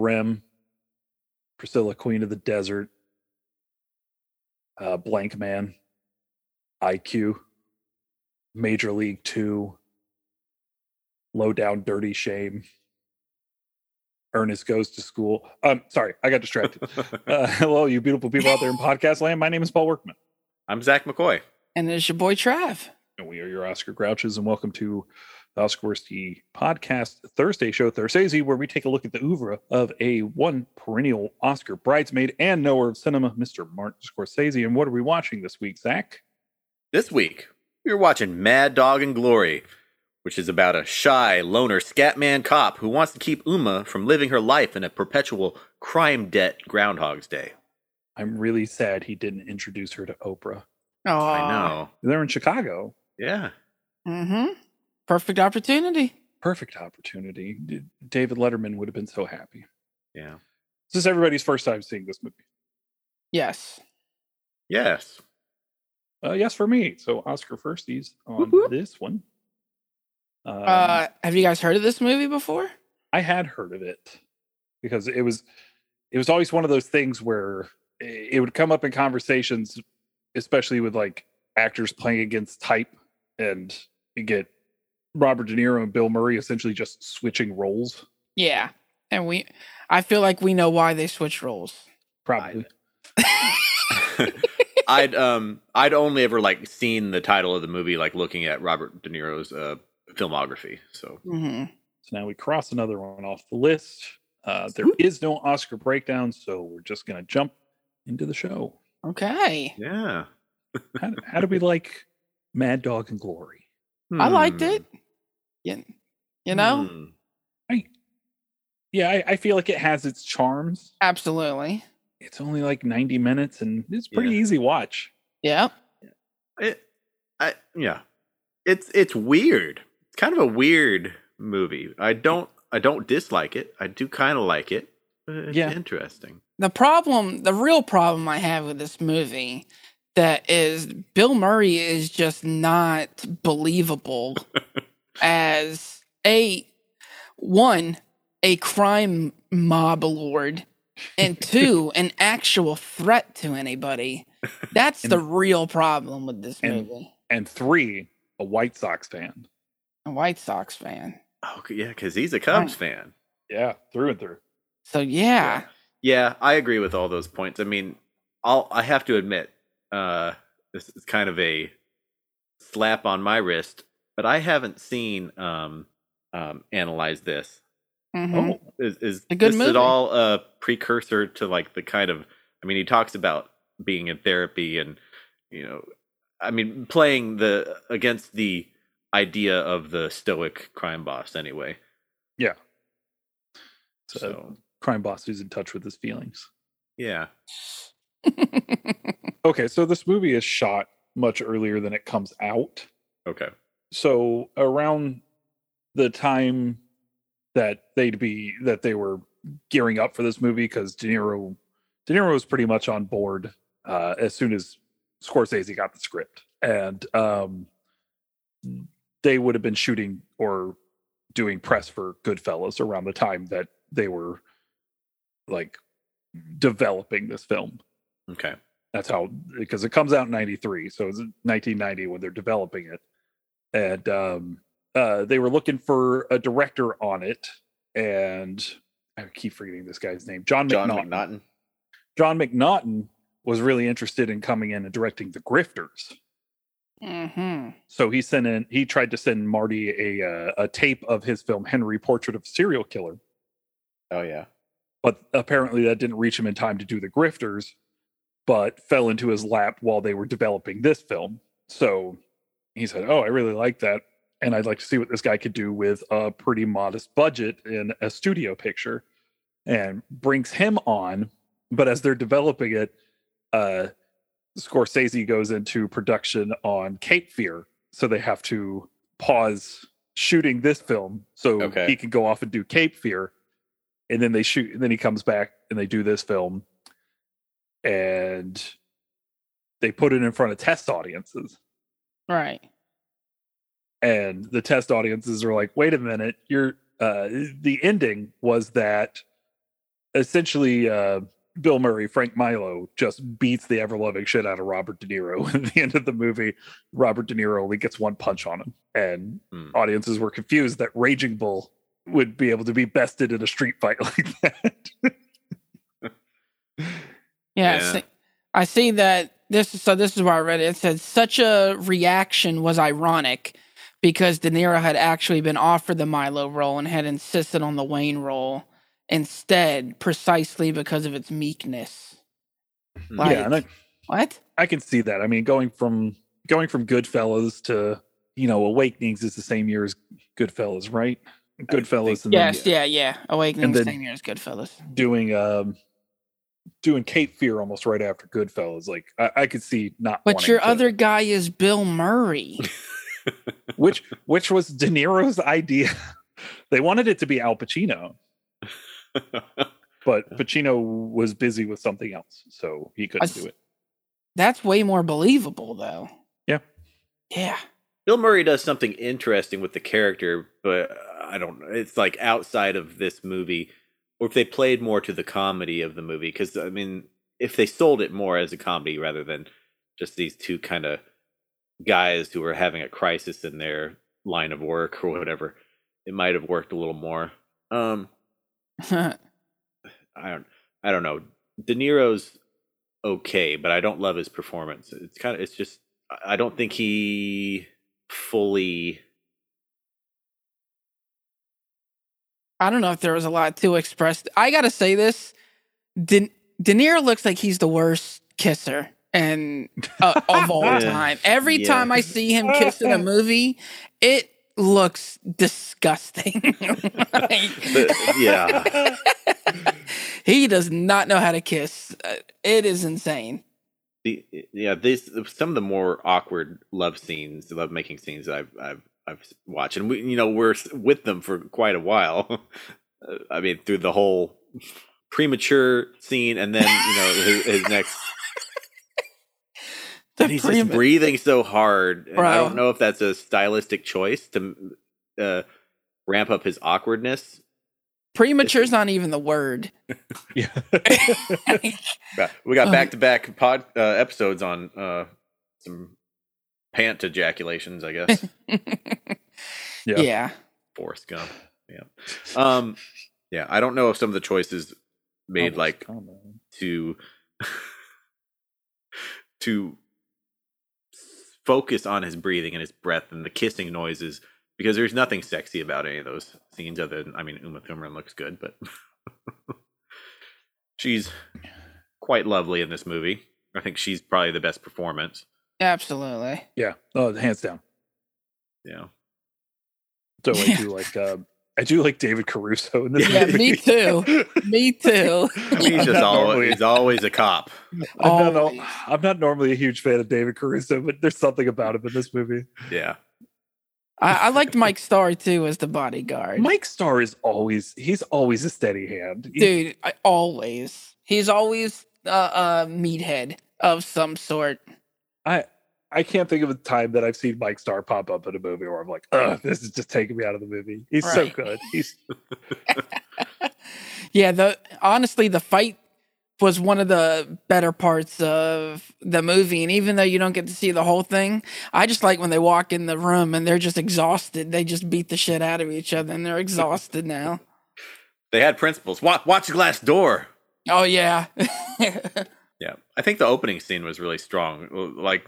Above the Rim, Priscilla, Queen of the Desert, uh, Blankman, IQ, Major League Two, Low Down Dirty Shame. Ernest goes to school. Um, sorry, I got distracted. uh, hello, you beautiful people out there in podcast land. My name is Paul Workman, I'm Zach McCoy. And it's your boy Trav. And we are your Oscar Grouches, and welcome to the Oscar Worsty Podcast Thursday show, Thursese, where we take a look at the oeuvre of a one perennial Oscar bridesmaid and knower of cinema, Mr. Martin Scorsese. And what are we watching this week, Zach? This week, we're watching Mad Dog and Glory, which is about a shy, loner Scatman cop who wants to keep Uma from living her life in a perpetual crime debt Groundhog's Day. I'm really sad he didn't introduce her to Oprah. Oh, I know. They're in Chicago. Yeah. Mm-hmm. Perfect opportunity. Perfect opportunity. David Letterman would have been so happy. Yeah. Is This is everybody's first time seeing this movie. Yes. Yes. Uh, yes, for me. So Oscar firsties on Whoop, whoop. this one. Um, uh, have you guys heard of this movie before? I had heard of it because it was it was always one of those things where it would come up in conversations, especially with like actors playing against type, and you get Robert De Niro and Bill Murray essentially just switching roles. Yeah. And we, I feel like we know why they switch roles. Probably. I'd um I'd only ever like seen the title of the movie like looking at Robert De Niro's uh filmography. So mm-hmm. So now we cross another one off the list. Uh, there is no Oscar breakdown, so we're just gonna jump into the show. Okay. yeah. How, how do we like Mad Dog and Glory? I liked Hmm. it. You, you know, Hmm. Yeah, I, I feel like it has its charms. absolutely. It's only like 90 minutes and it's pretty Yeah. easy watch. Yeah. It, I yeah, it's it's weird. It's kind of a weird movie. I don't I don't dislike it. I do kind of like it. It's Yeah. interesting. The problem, the real problem I have with this movie, that is Bill Murray is just not believable as a one a crime mob lord and two an actual threat to anybody. That's the real problem with this and- movie. And three, a White Sox fan. A White Sox fan. Oh yeah, because he's a Cubs fan. Yeah, through and through. So yeah, Yeah, I agree with all those points. I mean, I'll I have to admit, uh, this is kind of a slap on my wrist, but I haven't seen um um analyze this. mhm. Oh, Is is A good this movie. at all a precursor to like the kind of? I mean, he talks about being in therapy and you know, I mean, playing the against the idea of the stoic crime boss anyway. yeah. So, So crime boss who's in touch with his feelings. yeah, Okay, so this movie is shot much earlier than it comes out. okay, So around the time that they'd be that they were gearing up for this movie because De Niro De Niro was pretty much on board uh, as soon as Scorsese got the script, and um, they would have been shooting or doing press for Goodfellas around the time that they were like developing this film. okay, That's how because it comes out in '93, so it's 1990 when they're developing it, and um, uh, they were looking for a director on it, and I keep forgetting this guy's name, John John McNaughton. McNaughton. John McNaughton was really interested in coming in and directing The Grifters, hmm so he sent in. He tried to send Marty a uh, a tape of his film Henry Portrait of a Serial Killer, Oh yeah. but apparently that didn't reach him in time to do the grifters but fell into his lap while they were developing this film. So he said oh i really like that and i'd like to see what this guy could do with a pretty modest budget in a studio picture and brings him on. But as they're developing it uh scorsese goes into production on cape fear so they have to pause shooting this film so Okay. he can go off and do cape fear. And then they shoot and then he comes back and they do this film and they put it in front of test audiences Right. and the test audiences are like wait a minute you're uh the ending was that essentially uh, Bill Murray, Frank Milo, just beats the ever loving shit out of Robert De Niro. At the end of the movie, Robert De Niro only gets one punch on him, and Hmm. audiences were confused that Raging Bull would be able to be bested in a street fight like that. Yeah, I Yeah. see, I see that this is so this is where I read it. It said such a reaction was ironic because De Niro had actually been offered the Milo role and had insisted on the Wayne role instead, precisely because of its meekness. Like, yeah, and I, what? I can see that. I mean, going from going from Goodfellas to you know Awakenings is the same year as Goodfellas, right? Goodfellas, and Yes, then yeah, yeah. Awakening then- same year as Goodfellas. doing um doing Cape Fear almost right after Goodfellas. Like I, I could see not. But your to- other guy is Bill Murray. which which was De Niro's idea. they wanted it to be Al Pacino, but Pacino was busy with something else, so he couldn't I do it. That's way more believable, though. Yeah. Yeah. Bill Murray does something interesting with the character, but I don't know. It's like outside of this movie, or if they played more to the comedy of the movie. Because, I mean, if they sold it more as a comedy rather than just these two kind of guys who are having a crisis in their line of work or whatever, it might have worked a little more. Um, I don't, I don't know. De Niro's okay, but I don't love his performance. It's kind of, it's just, I don't think he fully. I don't know if there was a lot to express. I gotta say this: De, looks like he's the worst kisser and uh, of all time. Every Yeah. time I see him kiss in a movie, it looks disgusting. Like, yeah. he does not know how to kiss. Uh, It is insane. The, yeah, this some of the more awkward love scenes, love making scenes I've I've I've watched, and we you know we're with them for quite a while. Uh, I mean, through the whole premature scene, and then you know his, his next The and he's prema- just breathing so hard. And I don't know if that's a stylistic choice to uh, ramp up his awkwardness. Premature is not even the word. Yeah. We got back to back pod uh, episodes on uh, some pant ejaculations, I guess. Yeah. yeah. Forrest Gump. Yeah. Um. Yeah. I don't know if some of the choices made Almost like common. to to focus on his breathing and his breath and the kissing noises because there's nothing sexy about any of those scenes other than I mean Uma Thurman looks good, but she's quite lovely in this movie. I think she's probably the best performance. Absolutely. Yeah. Oh, hands down. Yeah. So I Yeah. do like uh, I do like David Caruso in this movie. Yeah, movie. me too. Me too. He's just always, he's always a cop. I'm not. I'm not normally a huge fan of David Caruso, but there's something about him in this movie. Yeah. I, I liked Mike Starr too as the bodyguard. Mike Starr is always he's always a steady hand. He- Dude, I, always. He's always uh, a meathead of some sort. I I can't think of a time that I've seen Mike Starr pop up in a movie where I'm like, ugh, this is just taking me out of the movie. He's so good. He's Yeah, the honestly the fight was one of the better parts of the movie and even though you don't get to see the whole thing, I just like when they walk in the room and they're just exhausted. They just beat the shit out of each other and they're exhausted now. They had principles. Watch, watch the glass door. Oh yeah. Yeah, I think the opening scene was really strong, like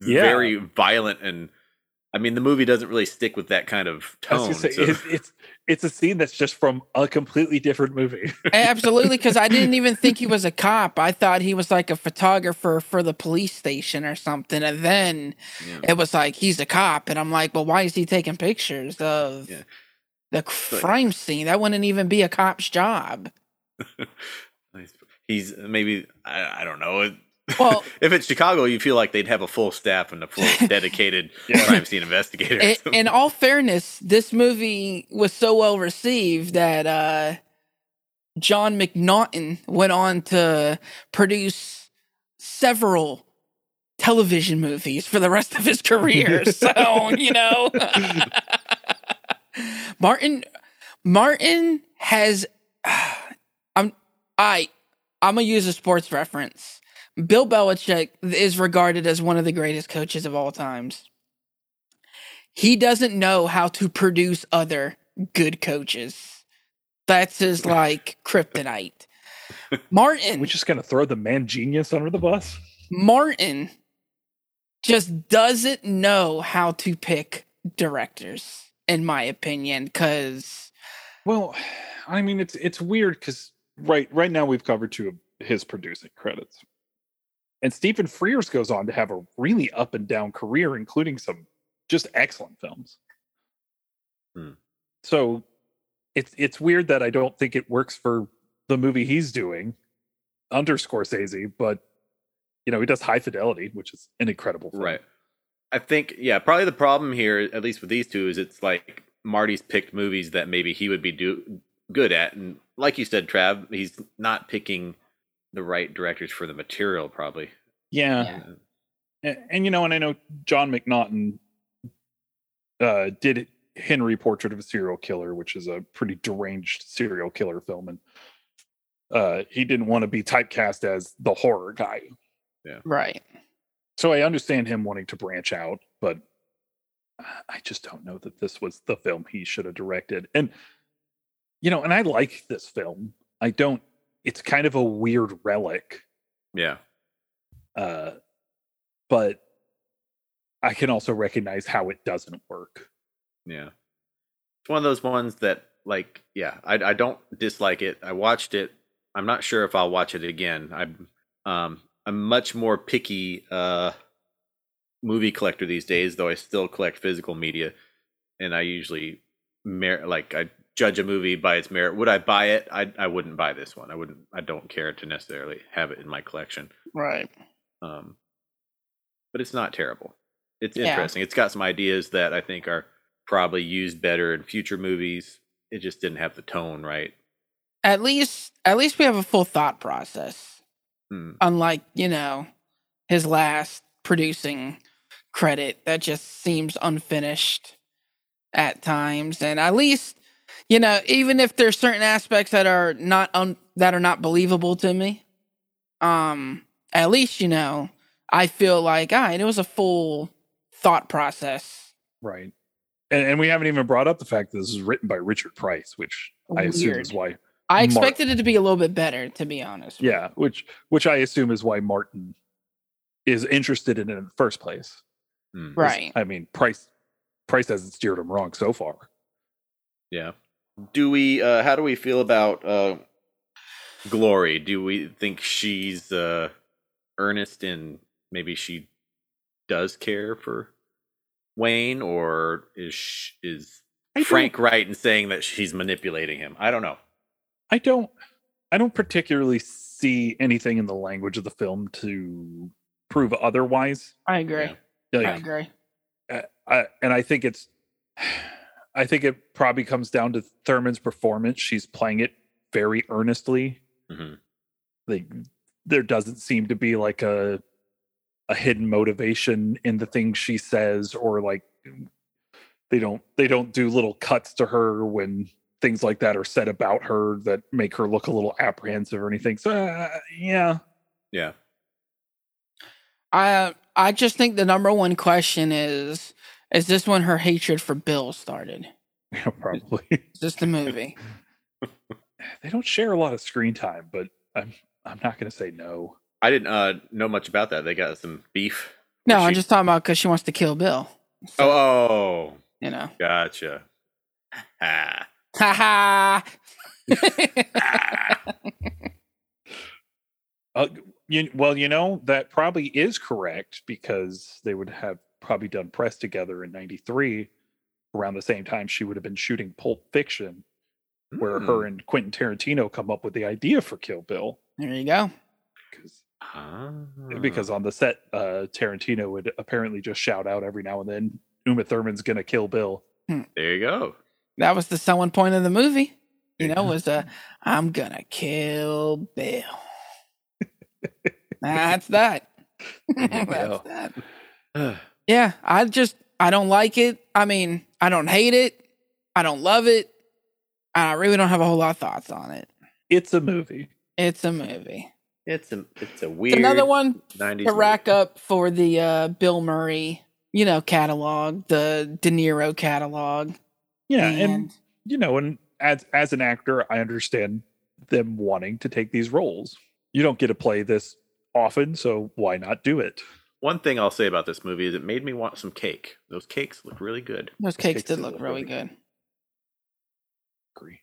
Yeah. very violent, and I mean the movie doesn't really stick with that kind of I was tone. say, so- it's, it's it's a scene that's just from a completely different movie. Absolutely, because I didn't even think he was a cop. I thought he was like a photographer for the police station or something. And then Yeah. it was like he's a cop, and I'm like, well, why is he taking pictures of Yeah. the crime scene? That wouldn't even be a cop's job. He's maybe I, I don't know. Well- if it's Chicago, you feel like they'd have a full staff and a full dedicated Yeah. crime scene investigator. in, in all fairness, this movie was so well received that uh, John McNaughton went on to produce several television movies for the rest of his career. so, you know, Martin Martin has I'm I I'm gonna use a sports reference. Bill Belichick is regarded as one of the greatest coaches of all times. He doesn't know how to produce other good coaches. That's his like kryptonite. Martin, We just gonna throw the man genius under the bus. Martin just doesn't know how to pick directors, in my opinion, because Well, I mean, it's it's weird because right right now we've covered two of his producing credits, and Stephen Frears goes on to have a really up and down career, including some just excellent films. Hmm. So it's it's weird that I don't think it works for the movie he's doing under Scorsese, but you know he does High Fidelity, which is an incredible film. Right. I think yeah, probably the problem here, at least with these two, is it's like Marty's picked movies that maybe he would be do good at, and like you said, Trav, he's not picking the right directors for the material, probably. Yeah. Yeah. And, and you know, and I know John McNaughton uh, did Henry Portrait of a Serial Killer, which is a pretty deranged serial killer film, and uh, he didn't want to be typecast as the horror guy. Yeah. right. So I understand him wanting to branch out, but I just don't know that this was the film he should have directed. And you know, and I like this film. I don't. It's kind of a weird relic Yeah. uh, but I can also recognize how it doesn't work. Yeah. It's one of those ones that like yeah, I I don't dislike it. I watched it. I'm not sure if I'll watch it again. I'm um I'm much more picky uh movie collector these days, though I still collect physical media and I usually mer- like I judge a movie by its merit. Would I buy it? I I wouldn't buy this one. I wouldn't I don't care to necessarily have it in my collection. Right. Um but it's not terrible. It's Yeah. interesting. It's got some ideas that I think are probably used better in future movies. It just didn't have the tone right. At least, at least we have a full thought process. Hmm. Unlike you know his last producing credit, that just seems unfinished at times. And at least, you know, even if there's certain aspects that are not un- that are not believable to me, um, at least you know I feel like, all right, it was a full thought process. Right. And, and we haven't even brought up the fact that this is written by Richard Price, which I assume is why I expected it to be a little bit better, to be honest. yeah, which which I assume is why Martin is interested in it in the first place. 'Cause, Right. I mean, Price Price hasn't steered him wrong so far. Yeah. Do we uh how do we feel about uh Glory? Do we think she's uh earnest and maybe she does care for Wayne or is sh- is I Frank right in saying that she's manipulating him? I don't know. I don't I don't particularly see anything in the language of the film to prove otherwise. I agree. Yeah. Like, I agree. uh, I, and I think it's, I think it probably comes down to Thurman's performance. She's playing it very earnestly. hmm Like there doesn't seem to be like a, a hidden motivation in the things she says, or like they don't they don't do little cuts to her when things like that are said about her that make her look a little apprehensive or anything. So uh, yeah, Yeah. I I just think the number one question is is this when her hatred for Bill started? yeah, probably. Is this the movie? they don't share a lot of screen time, but I'm I'm not going to say no. I didn't uh know much about that. They got some beef. no, Was I'm just talking about because she wants to kill Bill. So, Oh, oh, you know. gotcha. Ha ha. Uh, you, well, you know that probably is correct because they would have probably done press together in '93, around the same time she would have been shooting Pulp Fiction, where Hmm. her and Quentin Tarantino come up with the idea for Kill Bill. there you go. Because Ah. because on the set, uh, Tarantino would apparently just shout out every now and then, "Uma Thurman's gonna kill Bill." there you go. That was the selling point of the movie. You know, was uh, I'm gonna kill Bill. That's that. There you go. That's that. Yeah, I just I don't like it. I mean, I don't hate it. I don't love it. I really don't have a whole lot of thoughts on it. It's a movie. It's a movie. It's a it's a It's weird another one 90s to rack movie. up for the uh, Bill Murray, you know, catalog, the De Niro catalog. Yeah, and you know, and as as an actor, I understand them wanting to take these roles. You don't get to play this often, so why not do it? One thing I'll say about this movie is it made me want some cake. Those cakes look really good. those those cakes cakes did did look look really really good. Agree.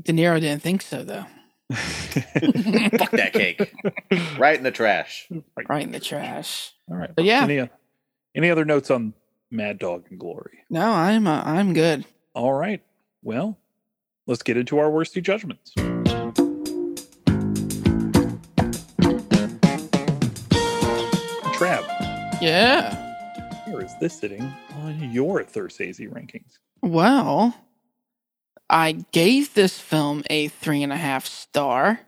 De Niro didn't think so, though. Fuck that cake. Right in the trash. Right in the trash. All right. But yeah. Any, any other notes on Mad Dog and Glory? No, I'm uh, I'm good. All right. Well, let's get into our worsty judgments. Yeah. where is this sitting on your Thursese rankings? Well, I gave this film a three and a half star.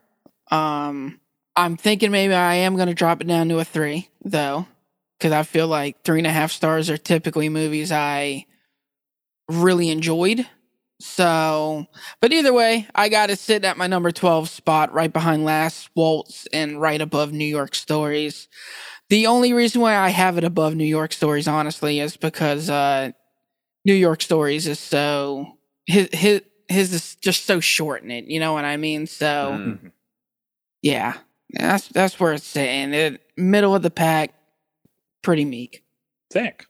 Um, I'm thinking maybe I am going to drop it down to a three, though, because I feel like three and a half stars are typically movies I really enjoyed. So, but either way, I got it sitting at my number 12 spot right behind Last Waltz and right above New York Stories. The only reason why I have it above New York Stories, honestly, is because uh, New York Stories is so his his his is just so short in it. You know what I mean? So Mm. yeah, that's that's where it's sitting. It, middle of the pack, pretty meek. Zach,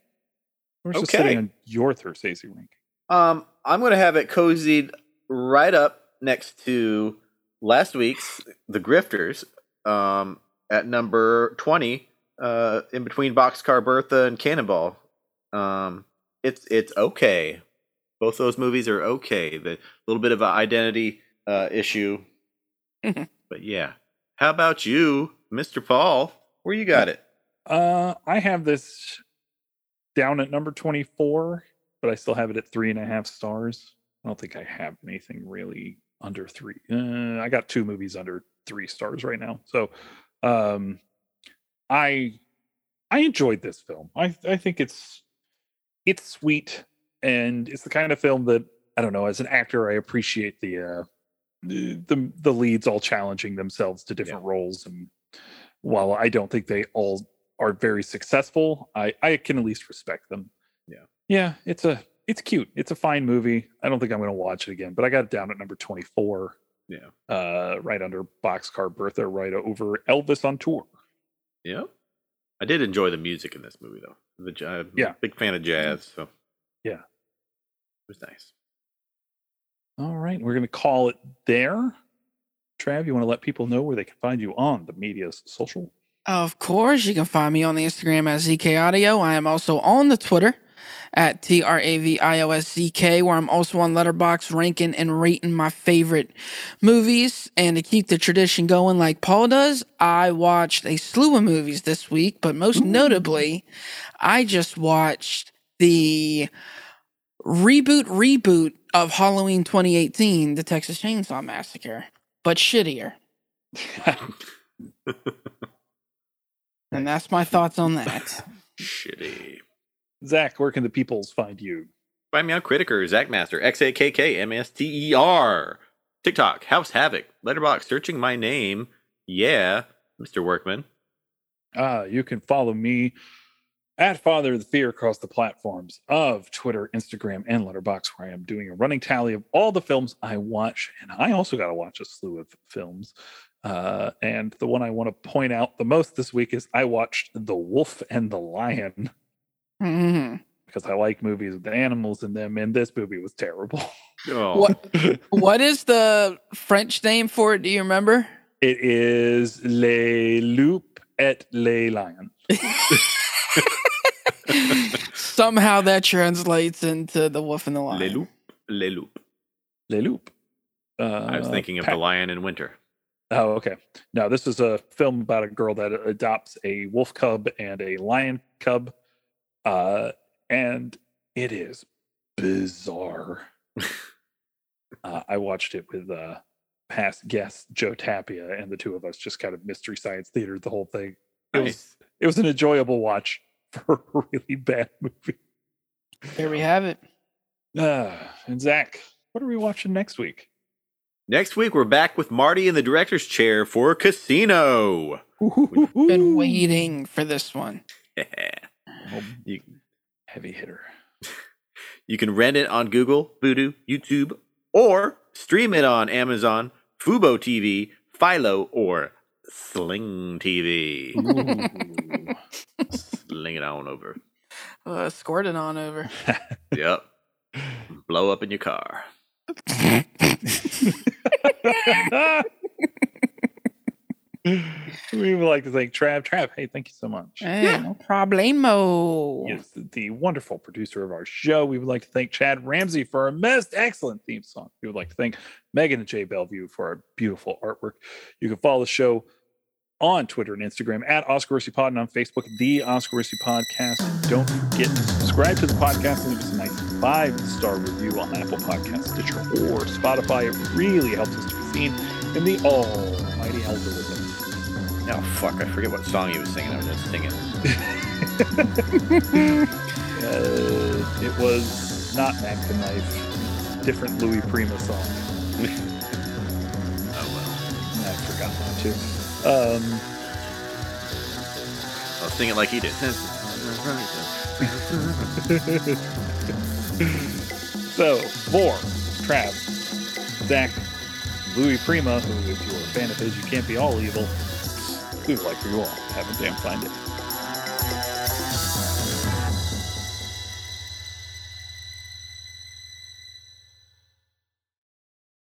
where's this Okay. sitting on your Thursese ranking? Um, I'm gonna have it cozied right up next to last week's The Grifters, um, at number twenty, uh, in between Boxcar Bertha and Cannonball. Um, it's it's okay. Both those movies are okay. The little bit of an identity uh, issue, but yeah. How about you, Mr. Paul? Where you got it? Uh, I have this down at number 24, but I still have it at three and a half stars. I don't think I have anything really under three. Uh, I got two movies under three stars right now. So, um, I I enjoyed this film. I I think it's it's sweet and it's the kind of film that I don't know. As an actor, I appreciate the uh, the the, leads all challenging themselves to different roles and while I don't think they all are very successful, I I can at least respect them. Yeah. Yeah, it's a it's cute. It's a fine movie. I don't think I'm going to watch it again, but I got it down at number 24. Yeah. Uh right under Boxcar Bertha right over Elvis on tour. Yeah. I did enjoy the music in this movie, though. The j- I'm a Yeah. big fan of mm-hmm. jazz, so Yeah. it was nice. All right, we're going to call it there. Trav, you want to let people know where they can find you on the media's social? Of course, you can find me on the Instagram at ZK Audio. I am also on the Twitter at T R A V I O S Z K, where I'm also on Letterboxd ranking and rating my favorite movies. And to keep the tradition going, like Paul does, I watched a slew of movies this week, but most notably, I just watched the reboot reboot of Halloween 2018, The Texas Chainsaw Massacre, but shittier. And that's my thoughts on that. Shitty. Zach, where can the peoples find you? Find me on Criticker, Zachmaster, X A K K M S T E R. TikTok, House Havoc, Letterboxd, searching my name. Yeah, Mr. Workman. Uh, you can follow me at Father of the Fear across the platforms of Twitter, Instagram, and Letterboxd, where I am doing a running tally of all the films I watch. And I also got to watch a slew of films. Uh, and the one I want to point out the most this week is I watched The Wolf and the Lion Mhm. because I like movies with animals in them, and this movie was terrible. Oh, What what is the French name for it? Do you remember? It is Les Loup et les Lions. Somehow that translates into the Wolf and the Lion. Le Loup. Le Loup. Les Loup. Uh, I was thinking of Pat- The Lion in Winter. Oh, okay. No, this is a film about a girl that adopts a wolf cub and a lion cub. Uh, and it is bizarre. uh, I watched it with uh, past guest Joe Tapia, and the two of us just kind of mystery science theater the whole thing. It was it was an enjoyable watch for a really bad movie. There we have it. Uh, and Zach, what are we watching next week? Next week, we're back with Marty in the director's chair for Casino. Been waiting for this one. you, Heavy hitter. you can rent it on Google, Vudu, YouTube, or stream it on Amazon, Fubo TV, Philo, or Sling TV. Sling it on over. Uh, scored it on over. Yep. Blow up in your car. we would like to thank Trav. Trav, hey, thank you so much. Hey, no problemo. Yes, the wonderful producer of our show. We would like to thank Chad Ramsey for our most excellent theme song. We would like to thank Megan and Jay Bellevue for our beautiful artwork. You can follow the show on Twitter and Instagram at Oscar Risky Pod and on Facebook, the Oscar Risky Podcast. Don't forget to subscribe to the podcast and leave us a nice five star review on Apple Podcasts, Stitcher, or Spotify. It really helps us to be seen in the almighty algorithm. Oh, fuck. I forget what song he was singing. I was just singing. Uh, it was not Mack the Knife, different Louis Prima song. Oh, well. I forgot that too. Um, I'll sing it like he did. so, four. Trav, Zach, Louis Prima, who, if you're a fan of his, you can't be all evil. Would like for you all. Have a damn fine day.